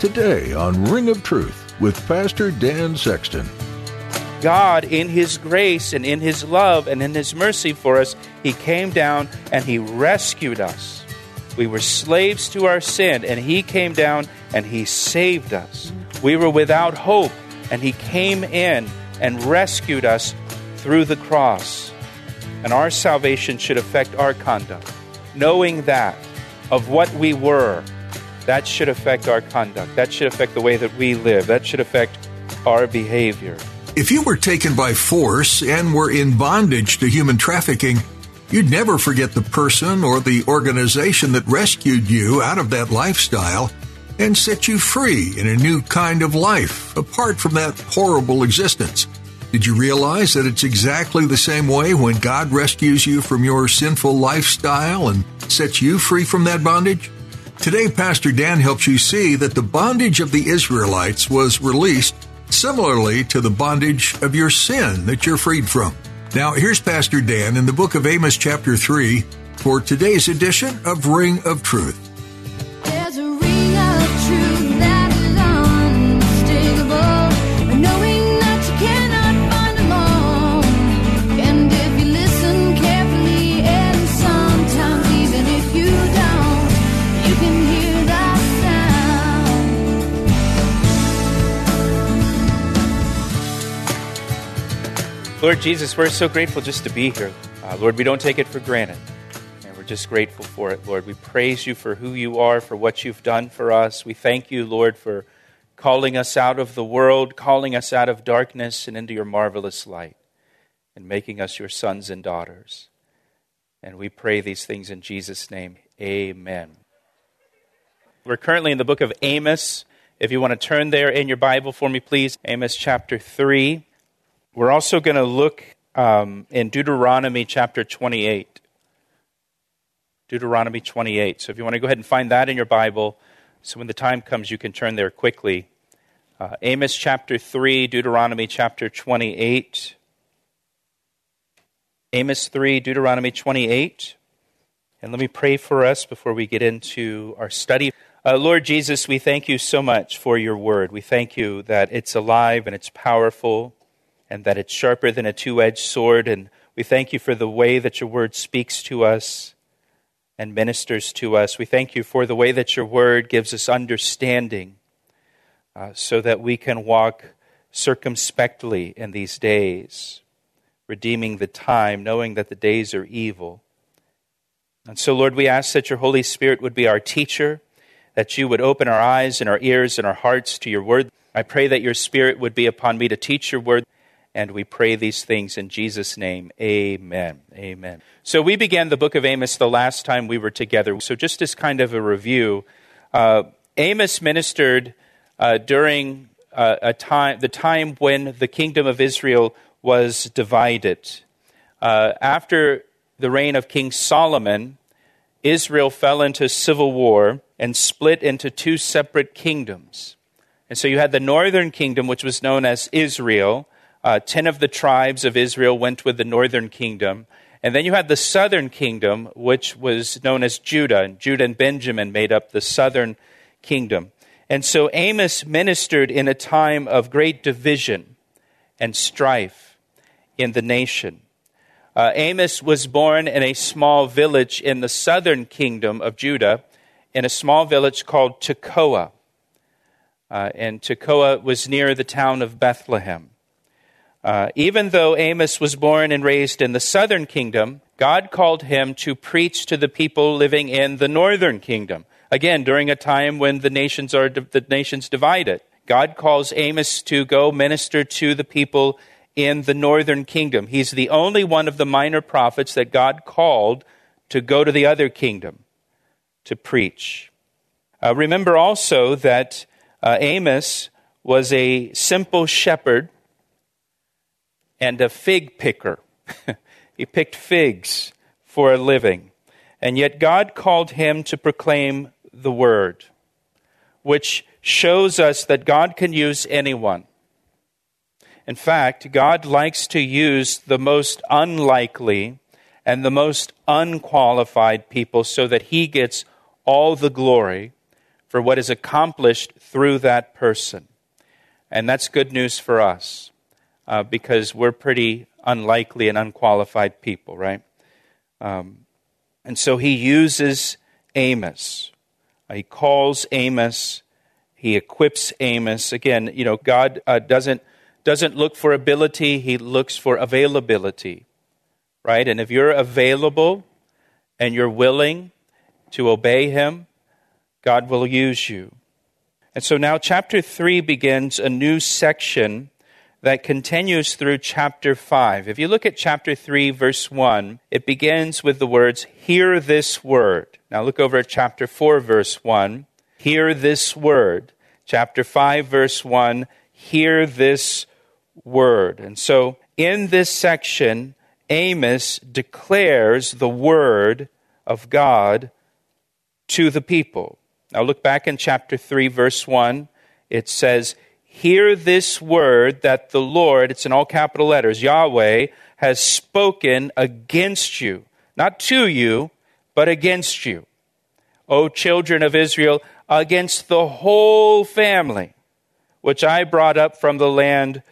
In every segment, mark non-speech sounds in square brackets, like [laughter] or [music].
Today on Ring of Truth with Pastor Dan Sexton. God, in His grace and in His love and in His mercy for us, He came down and He rescued us. We were slaves to our sin, and He came down and He saved us. We were without hope, and He came in and rescued us through the cross. And our salvation should affect our conduct. Knowing that of what we were, that should affect our conduct. That should affect the way that we live. That should affect our behavior. If you were taken by force and were in bondage to human trafficking, you'd never forget the person or the organization that rescued you out of that lifestyle and set you free in a new kind of life, apart from that horrible existence. Did you realize that it's exactly the same way when God rescues you from your sinful lifestyle and sets you free from that bondage? Today, Pastor Dan helps you see that the bondage of the Israelites was released similarly to the bondage of your sin that you're freed from. Now, here's Pastor Dan in the book of Amos, chapter 3, for today's edition of Ring of Truth. Lord Jesus, we're so grateful just to be here. Uh, Lord, we don't take it for granted. And we're just grateful for it, Lord. We praise you for who you are, for what you've done for us. We thank you, Lord, for calling us out of the world, calling us out of darkness and into your marvelous light, and making us your sons and daughters. And we pray these things in Jesus' name. Amen. We're currently in the book of Amos. If you want to turn there in your Bible for me, please, Amos chapter 3. We're also going to look um, in Deuteronomy chapter 28. Deuteronomy 28. So if you want to go ahead and find that in your Bible, so when the time comes, you can turn there quickly. Uh, Amos chapter 3, Deuteronomy chapter 28. Amos 3, Deuteronomy 28. And let me pray for us before we get into our study. Uh, Lord Jesus, we thank you so much for your word. We thank you that it's alive and it's powerful and that it's sharper than a two edged sword. And we thank you for the way that your word speaks to us and ministers to us. We thank you for the way that your word gives us understanding uh, so that we can walk circumspectly in these days, redeeming the time, knowing that the days are evil. And so, Lord, we ask that your Holy Spirit would be our teacher, that you would open our eyes and our ears and our hearts to your word. I pray that your Spirit would be upon me to teach your word. And we pray these things in Jesus' name. Amen. Amen. So we began the book of Amos the last time we were together. So just as kind of a review, uh, Amos ministered uh, during uh, a time, the time when the kingdom of Israel was divided. Uh, after the reign of King Solomon, Israel fell into civil war and split into two separate kingdoms. And so you had the northern kingdom, which was known as Israel, uh, ten of the tribes of Israel went with the northern kingdom. And then you had the southern kingdom, which was known as Judah. And Judah and Benjamin made up the southern kingdom. And so Amos ministered in a time of great division and strife in the nation. Uh, Amos was born in a small village in the southern kingdom of Judah, in a small village called Tekoa. Uh, and Tekoa was near the town of Bethlehem. Uh, even though Amos was born and raised in the southern kingdom, God called him to preach to the people living in the northern kingdom. Again, during a time when the nations are the nations divided, God calls Amos to go minister to the people in the northern kingdom. He's the only one of the minor prophets that God called to go to the other kingdom to preach. Uh, remember also that uh, Amos was a simple shepherd and a fig picker. [laughs] he picked figs for a living. And yet God called him to proclaim the word, which shows us that God can use anyone. In fact, God likes to use the most unlikely and the most unqualified people so that he gets all the glory for what is accomplished through that person. And that's good news for us uh, because we're pretty unlikely and unqualified people, right? Um, and so he uses Amos. Uh, he calls Amos. He equips Amos. Again, you know, God uh, doesn't doesn't look for ability; He looks for availability, right? And if you're available and you're willing to obey Him, God will use you. And so now, chapter three begins a new section that continues through chapter 5. If you look at chapter 3, verse 1, it begins with the words, Hear this word. Now look over at chapter 4, verse 1. Hear this word. Chapter 5, verse 1. Hear this word. And so in this section, Amos declares the word of God to the people. Now look back in chapter 3, verse 1. It says, Hear this word that the Lord, it's in all capital letters, Yahweh, has spoken against you. Not to you, but against you. O children of Israel, against the whole family, which I brought up from the land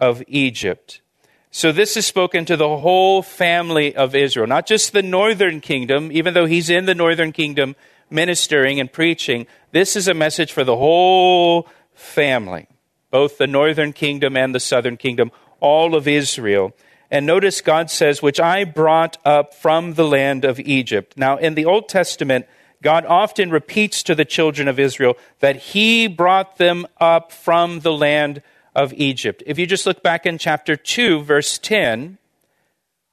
of Egypt. So this is spoken to the whole family of Israel, not just the northern kingdom, even though he's in the northern kingdom ministering and preaching. This is a message for the whole family both the northern kingdom and the southern kingdom, all of Israel. And notice God says, which I brought up from the land of Egypt. Now, in the Old Testament, God often repeats to the children of Israel that He brought them up from the land of Egypt. If you just look back in chapter 2, verse 10,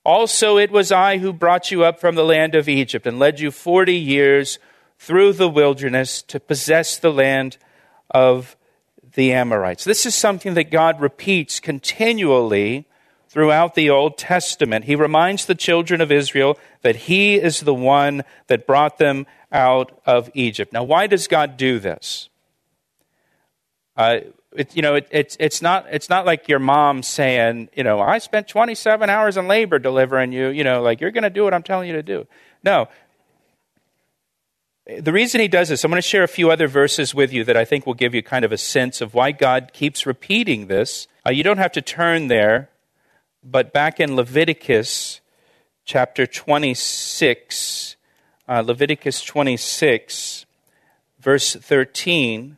also it was I who brought you up from the land of Egypt and led you 40 years through the wilderness to possess the land of the Amorites. This is something that God repeats continually throughout the Old Testament. He reminds the children of Israel that He is the one that brought them out of Egypt. Now, why does God do this? Uh, it, you know, it, it's, it's, not, it's not like your mom saying, you know, I spent 27 hours in labor delivering you, you know, like you're going to do what I'm telling you to do. No, the reason he does this, I'm going to share a few other verses with you that I think will give you kind of a sense of why God keeps repeating this. Uh, you don't have to turn there, but back in Leviticus chapter 26, uh, Leviticus 26, verse 13.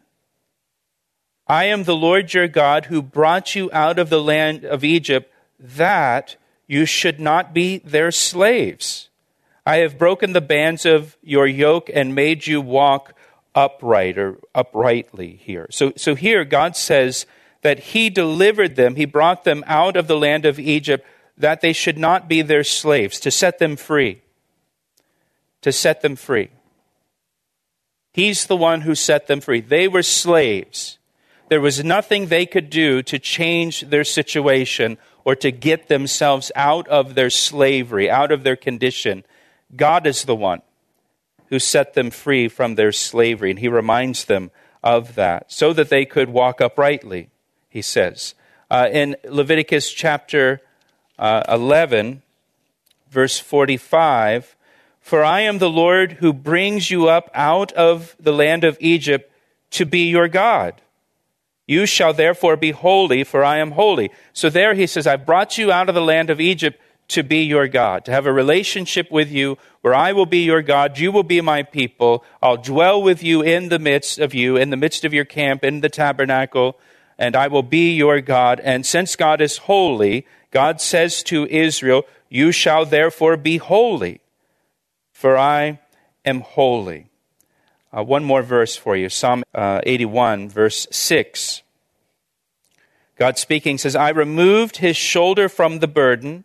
I am the Lord your God who brought you out of the land of Egypt that you should not be their slaves. I have broken the bands of your yoke and made you walk upright or uprightly here. So, so here God says that He delivered them, He brought them out of the land of Egypt, that they should not be their slaves, to set them free. To set them free. He's the one who set them free. They were slaves. There was nothing they could do to change their situation or to get themselves out of their slavery, out of their condition. God is the one who set them free from their slavery, and he reminds them of that so that they could walk uprightly, he says. Uh, in Leviticus chapter uh, 11, verse 45, For I am the Lord who brings you up out of the land of Egypt to be your God. You shall therefore be holy, for I am holy. So there he says, I brought you out of the land of Egypt to be your God, to have a relationship with you where I will be your God, you will be my people. I'll dwell with you in the midst of you, in the midst of your camp, in the tabernacle, and I will be your God. And since God is holy, God says to Israel, You shall therefore be holy, for I am holy. Uh, one more verse for you Psalm uh, 81, verse 6. God speaking says, I removed his shoulder from the burden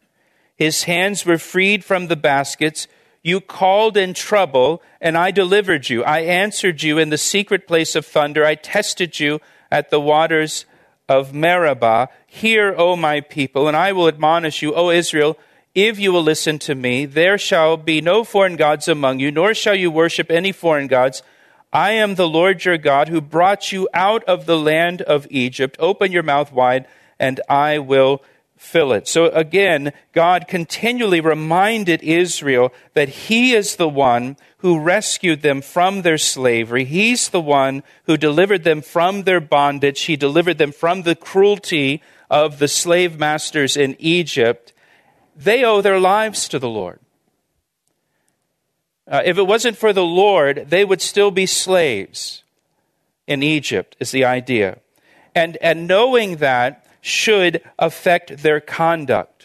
his hands were freed from the baskets. You called in trouble, and I delivered you. I answered you in the secret place of thunder. I tested you at the waters of Meribah. Hear, O my people, and I will admonish you, O Israel, if you will listen to me. There shall be no foreign gods among you, nor shall you worship any foreign gods. I am the Lord your God who brought you out of the land of Egypt. Open your mouth wide, and I will fill it. So again, God continually reminded Israel that He is the one who rescued them from their slavery. He's the one who delivered them from their bondage. He delivered them from the cruelty of the slave masters in Egypt. They owe their lives to the Lord. Uh, if it wasn't for the Lord, they would still be slaves in Egypt, is the idea. And, and knowing that, should affect their conduct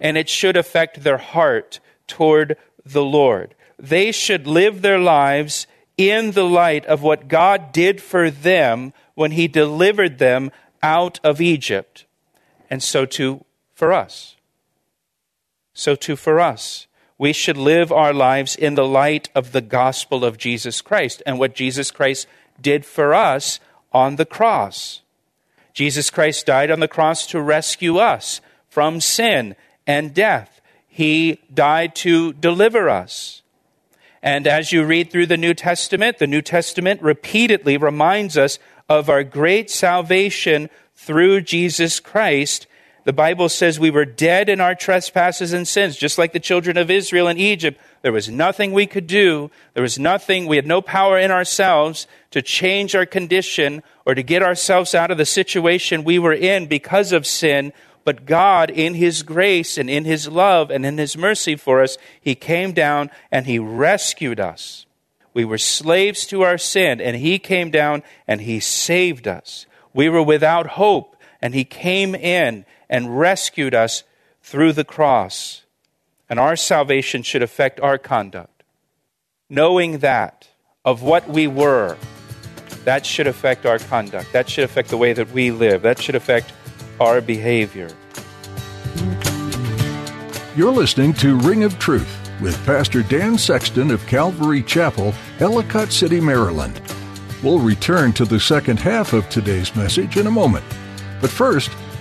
and it should affect their heart toward the Lord. They should live their lives in the light of what God did for them when He delivered them out of Egypt. And so too for us. So too for us. We should live our lives in the light of the gospel of Jesus Christ and what Jesus Christ did for us on the cross. Jesus Christ died on the cross to rescue us from sin and death. He died to deliver us. And as you read through the New Testament, the New Testament repeatedly reminds us of our great salvation through Jesus Christ. The Bible says we were dead in our trespasses and sins, just like the children of Israel in Egypt. There was nothing we could do. There was nothing, we had no power in ourselves to change our condition or to get ourselves out of the situation we were in because of sin. But God, in His grace and in His love and in His mercy for us, He came down and He rescued us. We were slaves to our sin, and He came down and He saved us. We were without hope, and He came in and rescued us through the cross. And our salvation should affect our conduct. Knowing that of what we were, that should affect our conduct. That should affect the way that we live. That should affect our behavior. You're listening to Ring of Truth with Pastor Dan Sexton of Calvary Chapel, Ellicott City, Maryland. We'll return to the second half of today's message in a moment. But first,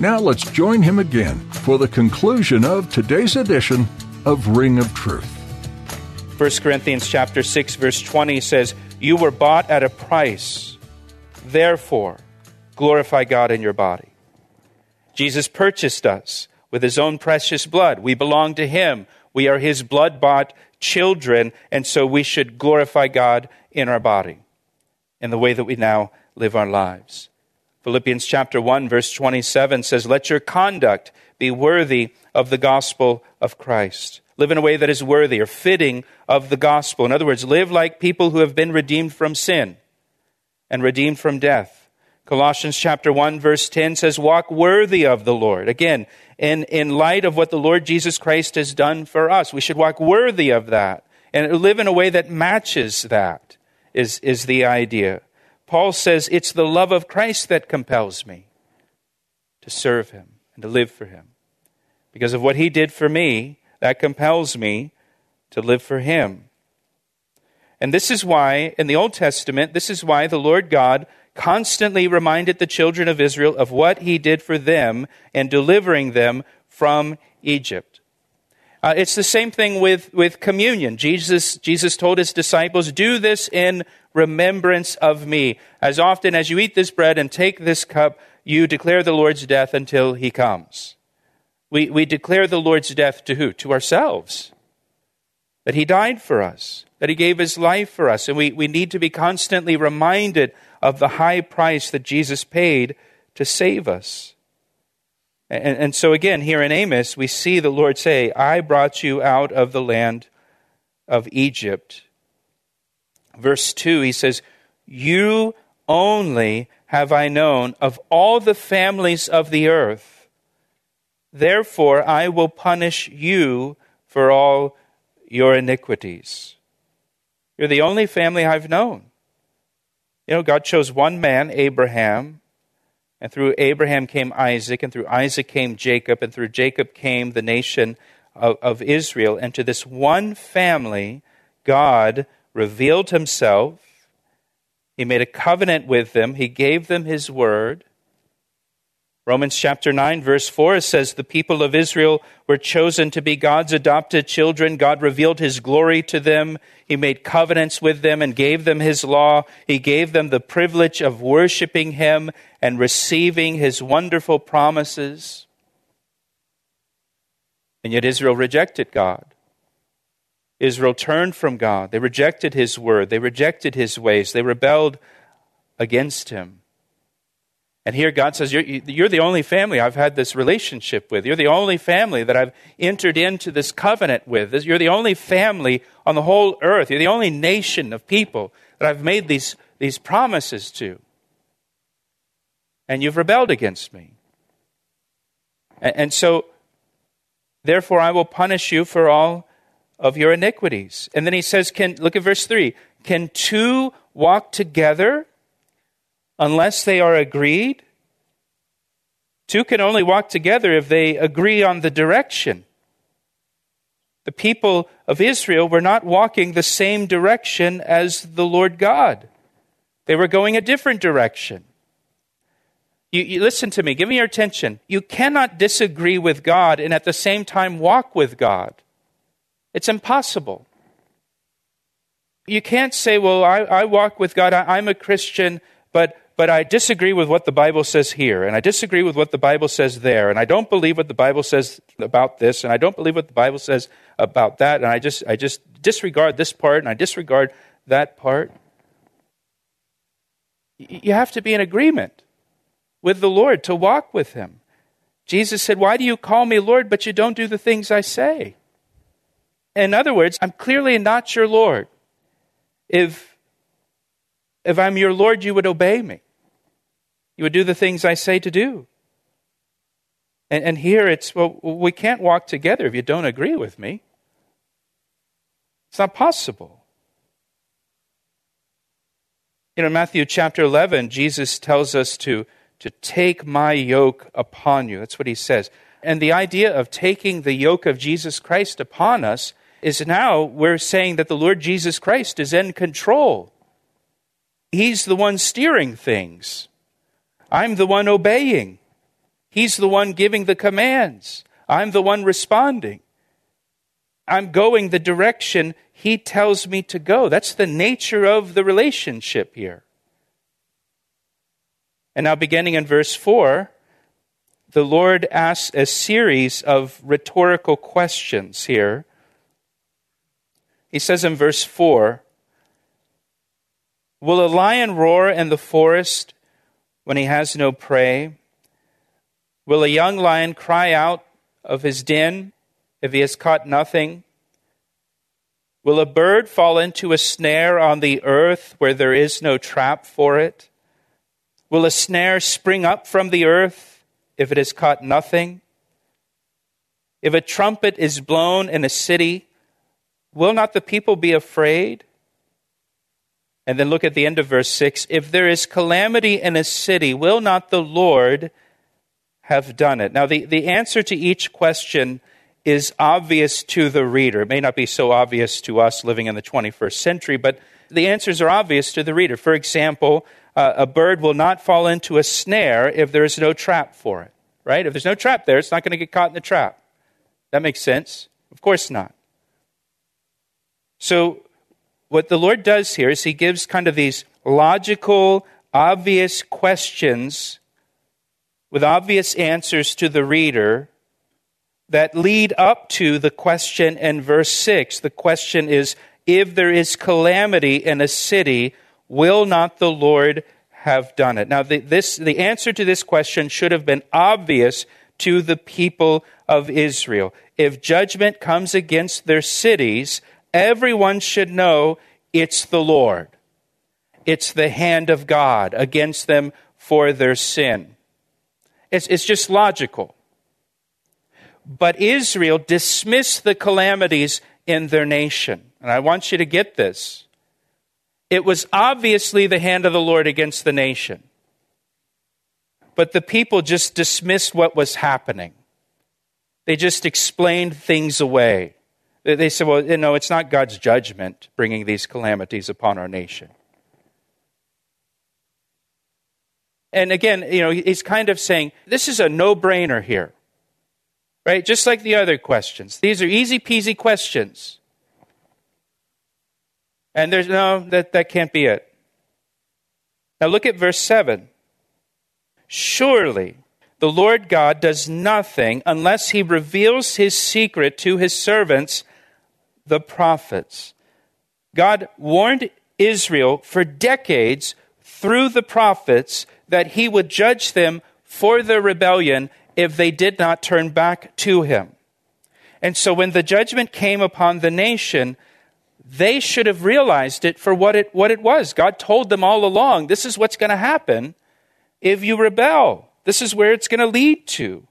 Now let's join him again for the conclusion of today's edition of Ring of Truth. 1 Corinthians chapter 6 verse 20 says, "You were bought at a price. Therefore, glorify God in your body." Jesus purchased us with his own precious blood. We belong to him. We are his blood-bought children, and so we should glorify God in our body in the way that we now live our lives. Philippians chapter 1 verse 27 says, "Let your conduct be worthy of the gospel of Christ." Live in a way that is worthy or fitting of the gospel. In other words, live like people who have been redeemed from sin and redeemed from death. Colossians chapter 1 verse 10 says, walk worthy of the Lord. Again, in, in light of what the Lord Jesus Christ has done for us, we should walk worthy of that and live in a way that matches that is, is the idea. Paul says, it's the love of Christ that compels me to serve him and to live for him. Because of what he did for me, that compels me to live for Him. And this is why, in the Old Testament, this is why the Lord God constantly reminded the children of Israel of what He did for them in delivering them from Egypt. Uh, it's the same thing with, with communion. Jesus, Jesus told his disciples, Do this in remembrance of me. As often as you eat this bread and take this cup, you declare the Lord's death until he comes. We, we declare the Lord's death to who? To ourselves. That He died for us, that He gave His life for us. And we, we need to be constantly reminded of the high price that Jesus paid to save us. And, and so, again, here in Amos, we see the Lord say, I brought you out of the land of Egypt. Verse 2, he says, You only have I known of all the families of the earth. Therefore, I will punish you for all your iniquities. You're the only family I've known. You know, God chose one man, Abraham, and through Abraham came Isaac, and through Isaac came Jacob, and through Jacob came the nation of, of Israel. And to this one family, God revealed himself. He made a covenant with them. He gave them his word. Romans chapter 9, verse 4 says, The people of Israel were chosen to be God's adopted children. God revealed his glory to them. He made covenants with them and gave them his law. He gave them the privilege of worshiping him and receiving his wonderful promises. And yet Israel rejected God. Israel turned from God. They rejected his word. They rejected his ways. They rebelled against him. And here God says, you're, you're, the only family I've had this relationship with. You're the only family that I've entered into this covenant with. You're the only family on the whole earth. You're the only nation of people that I've made these, these promises to. And you've rebelled against me. And, and so, therefore, I will punish you for all of your iniquities. And then he says, can, look at verse 3 Can two walk together unless they are agreed. Two can only walk together if they agree on the direction. The people of Israel were not walking the same direction as the Lord God. They were going a different direction. You, you, listen to me, give me your attention. You cannot disagree with God and at the same time walk with God. It's impossible. You can't say, Well, I, I walk with God, I, I'm a Christian, but but I disagree with what the Bible says here, and I disagree with what the Bible says there, and I don't believe what the Bible says about this, and I don't believe what the Bible says about that, and I just, I just disregard this part, and I disregard that part. You have to be in agreement with the Lord to walk with Him. Jesus said, Why do you call me Lord, but you don't do the things I say? In other words, I'm clearly not your Lord. If if I'm your Lord, you would obey me. You would do the things I say to do. And, and here it's, well, we can't walk together if you don't agree with me. It's not possible. You know, Matthew chapter 11, Jesus tells us to, to take my yoke upon you. That's what he says. And the idea of taking the yoke of Jesus Christ upon us is now we're saying that the Lord Jesus Christ is in control. He's the one steering things. I'm the one obeying. He's the one giving the commands. I'm the one responding. I'm going the direction He tells me to go. That's the nature of the relationship here. And now, beginning in verse 4, the Lord asks a series of rhetorical questions here. He says in verse 4 Will a lion roar in the forest when he has no prey? Will a young lion cry out of his den if he has caught nothing? Will a bird fall into a snare on the earth where there is no trap for it? Will a snare spring up from the earth if it has caught nothing? If a trumpet is blown in a city, will not the people be afraid? And then look at the end of verse 6 If there is calamity in a city, will not the Lord have done it? Now, the, the answer to each question is obvious to the reader. It may not be so obvious to us living in the 21st century, but the answers are obvious to the reader. For example, uh, a bird will not fall into a snare if there is no trap for it, right? If there's no trap there, it's not going to get caught in the trap. That makes sense? Of course not. So, what the Lord does here is he gives kind of these logical, obvious questions with obvious answers to the reader that lead up to the question in verse 6. The question is If there is calamity in a city, will not the Lord have done it? Now, the, this, the answer to this question should have been obvious to the people of Israel. If judgment comes against their cities, everyone should know it's the Lord. It's the hand of God against them for their sin. It's, it's just logical. But Israel dismissed the calamities in their nation. And I want you to get this. It was obviously the hand of the Lord against the nation. But the people just dismissed what was happening. They just explained things away. They said, well, you know, it's not God's judgment bringing these calamities upon our nation. And again, you know, he's kind of saying, this is a no brainer here. Right? Just like the other questions. These are easy peasy questions. And there's no, that, that can't be it. Now look at verse 7. Surely the Lord God does nothing unless he reveals his secret to his servants, the prophets. God warned Israel for decades through the prophets that he would judge them for their rebellion if they did not turn back to him. And so when the judgment came upon the nation, they should have realized it for what it, what it was. God told them all along this is what's going to happen if you rebel. This is where it's going to lead to.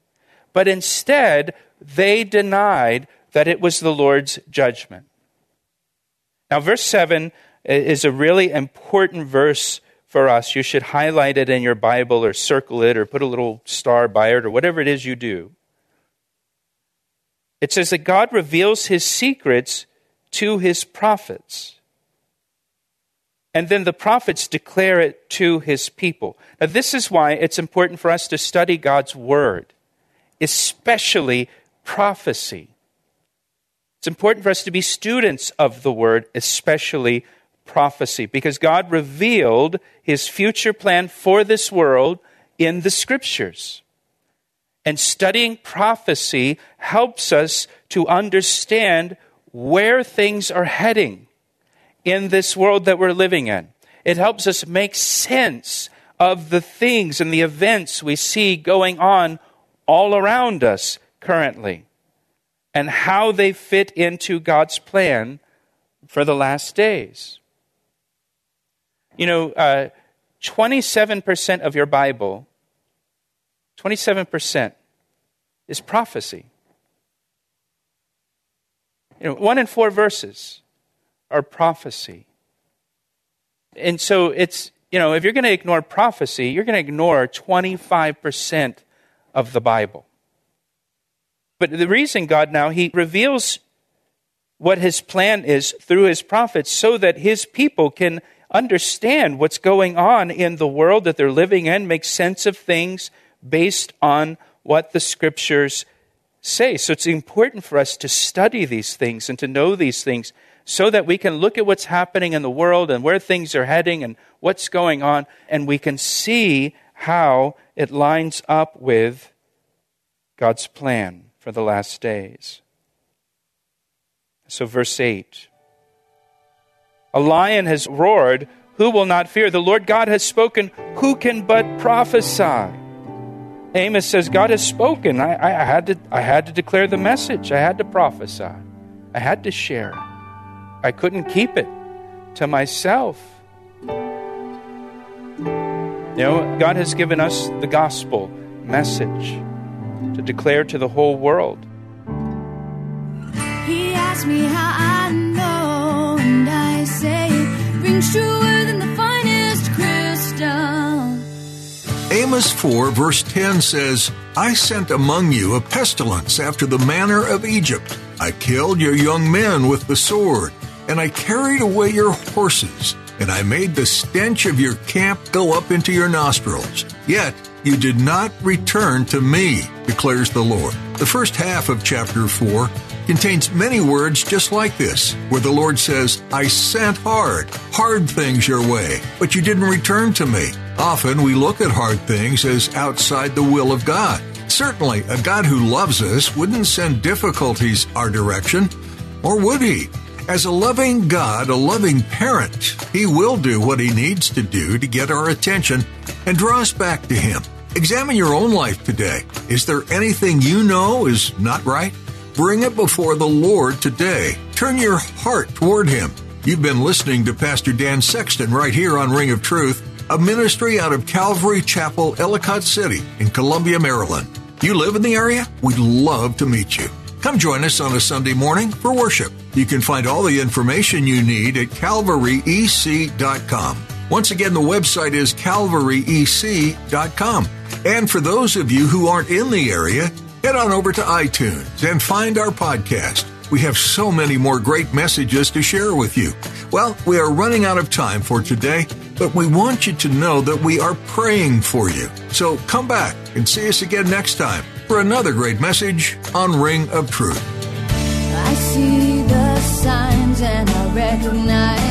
But instead, they denied that it was the Lord's judgment. Now, verse 7 is a really important verse for us. You should highlight it in your Bible or circle it or put a little star by it or whatever it is you do. It says that God reveals his secrets to his prophets. And then the prophets declare it to his people. Now, this is why it's important for us to study God's word, especially prophecy. It's important for us to be students of the word, especially prophecy because God revealed his future plan for this world in the scriptures. And studying prophecy helps us to understand where things are heading in this world that we're living in. It helps us make sense of the things and the events we see going on all around us currently and how they fit into God's plan for the last days. You know, uh, 27% of your Bible, 27% is prophecy. You know, one in four verses are prophecy. And so it's, you know, if you're going to ignore prophecy, you're going to ignore 25% of the Bible. But the reason God now, He reveals what His plan is through His prophets so that His people can understand what's going on in the world that they're living in, make sense of things based on what the scriptures say. So it's important for us to study these things and to know these things so that we can look at what's happening in the world and where things are heading and what's going on, and we can see how it lines up with God's plan for the last days. So, verse 8 a lion has roared. Who will not fear? The Lord God has spoken. Who can but prophesy? Amos says, God has spoken. I, I, had to, I had to declare the message. I had to prophesy. I had to share it. I couldn't keep it to myself. You know, God has given us the gospel message to declare to the whole world. He asked me how I know, and I say it rings truer than the finest crystal. Amos 4, verse 10 says, I sent among you a pestilence after the manner of Egypt. I killed your young men with the sword, and I carried away your horses, and I made the stench of your camp go up into your nostrils. Yet you did not return to me, declares the Lord. The first half of chapter 4 contains many words just like this, where the Lord says, I sent hard, hard things your way, but you didn't return to me. Often we look at hard things as outside the will of God. Certainly, a God who loves us wouldn't send difficulties our direction, or would he? As a loving God, a loving parent, He will do what He needs to do to get our attention and draw us back to Him. Examine your own life today. Is there anything you know is not right? Bring it before the Lord today. Turn your heart toward Him. You've been listening to Pastor Dan Sexton right here on Ring of Truth, a ministry out of Calvary Chapel, Ellicott City in Columbia, Maryland. You live in the area? We'd love to meet you. Come join us on a Sunday morning for worship. You can find all the information you need at calvaryec.com. Once again, the website is calvaryec.com. And for those of you who aren't in the area, head on over to iTunes and find our podcast. We have so many more great messages to share with you. Well, we are running out of time for today, but we want you to know that we are praying for you. So come back and see us again next time for another great message on Ring of Truth. I see the signs and I recognize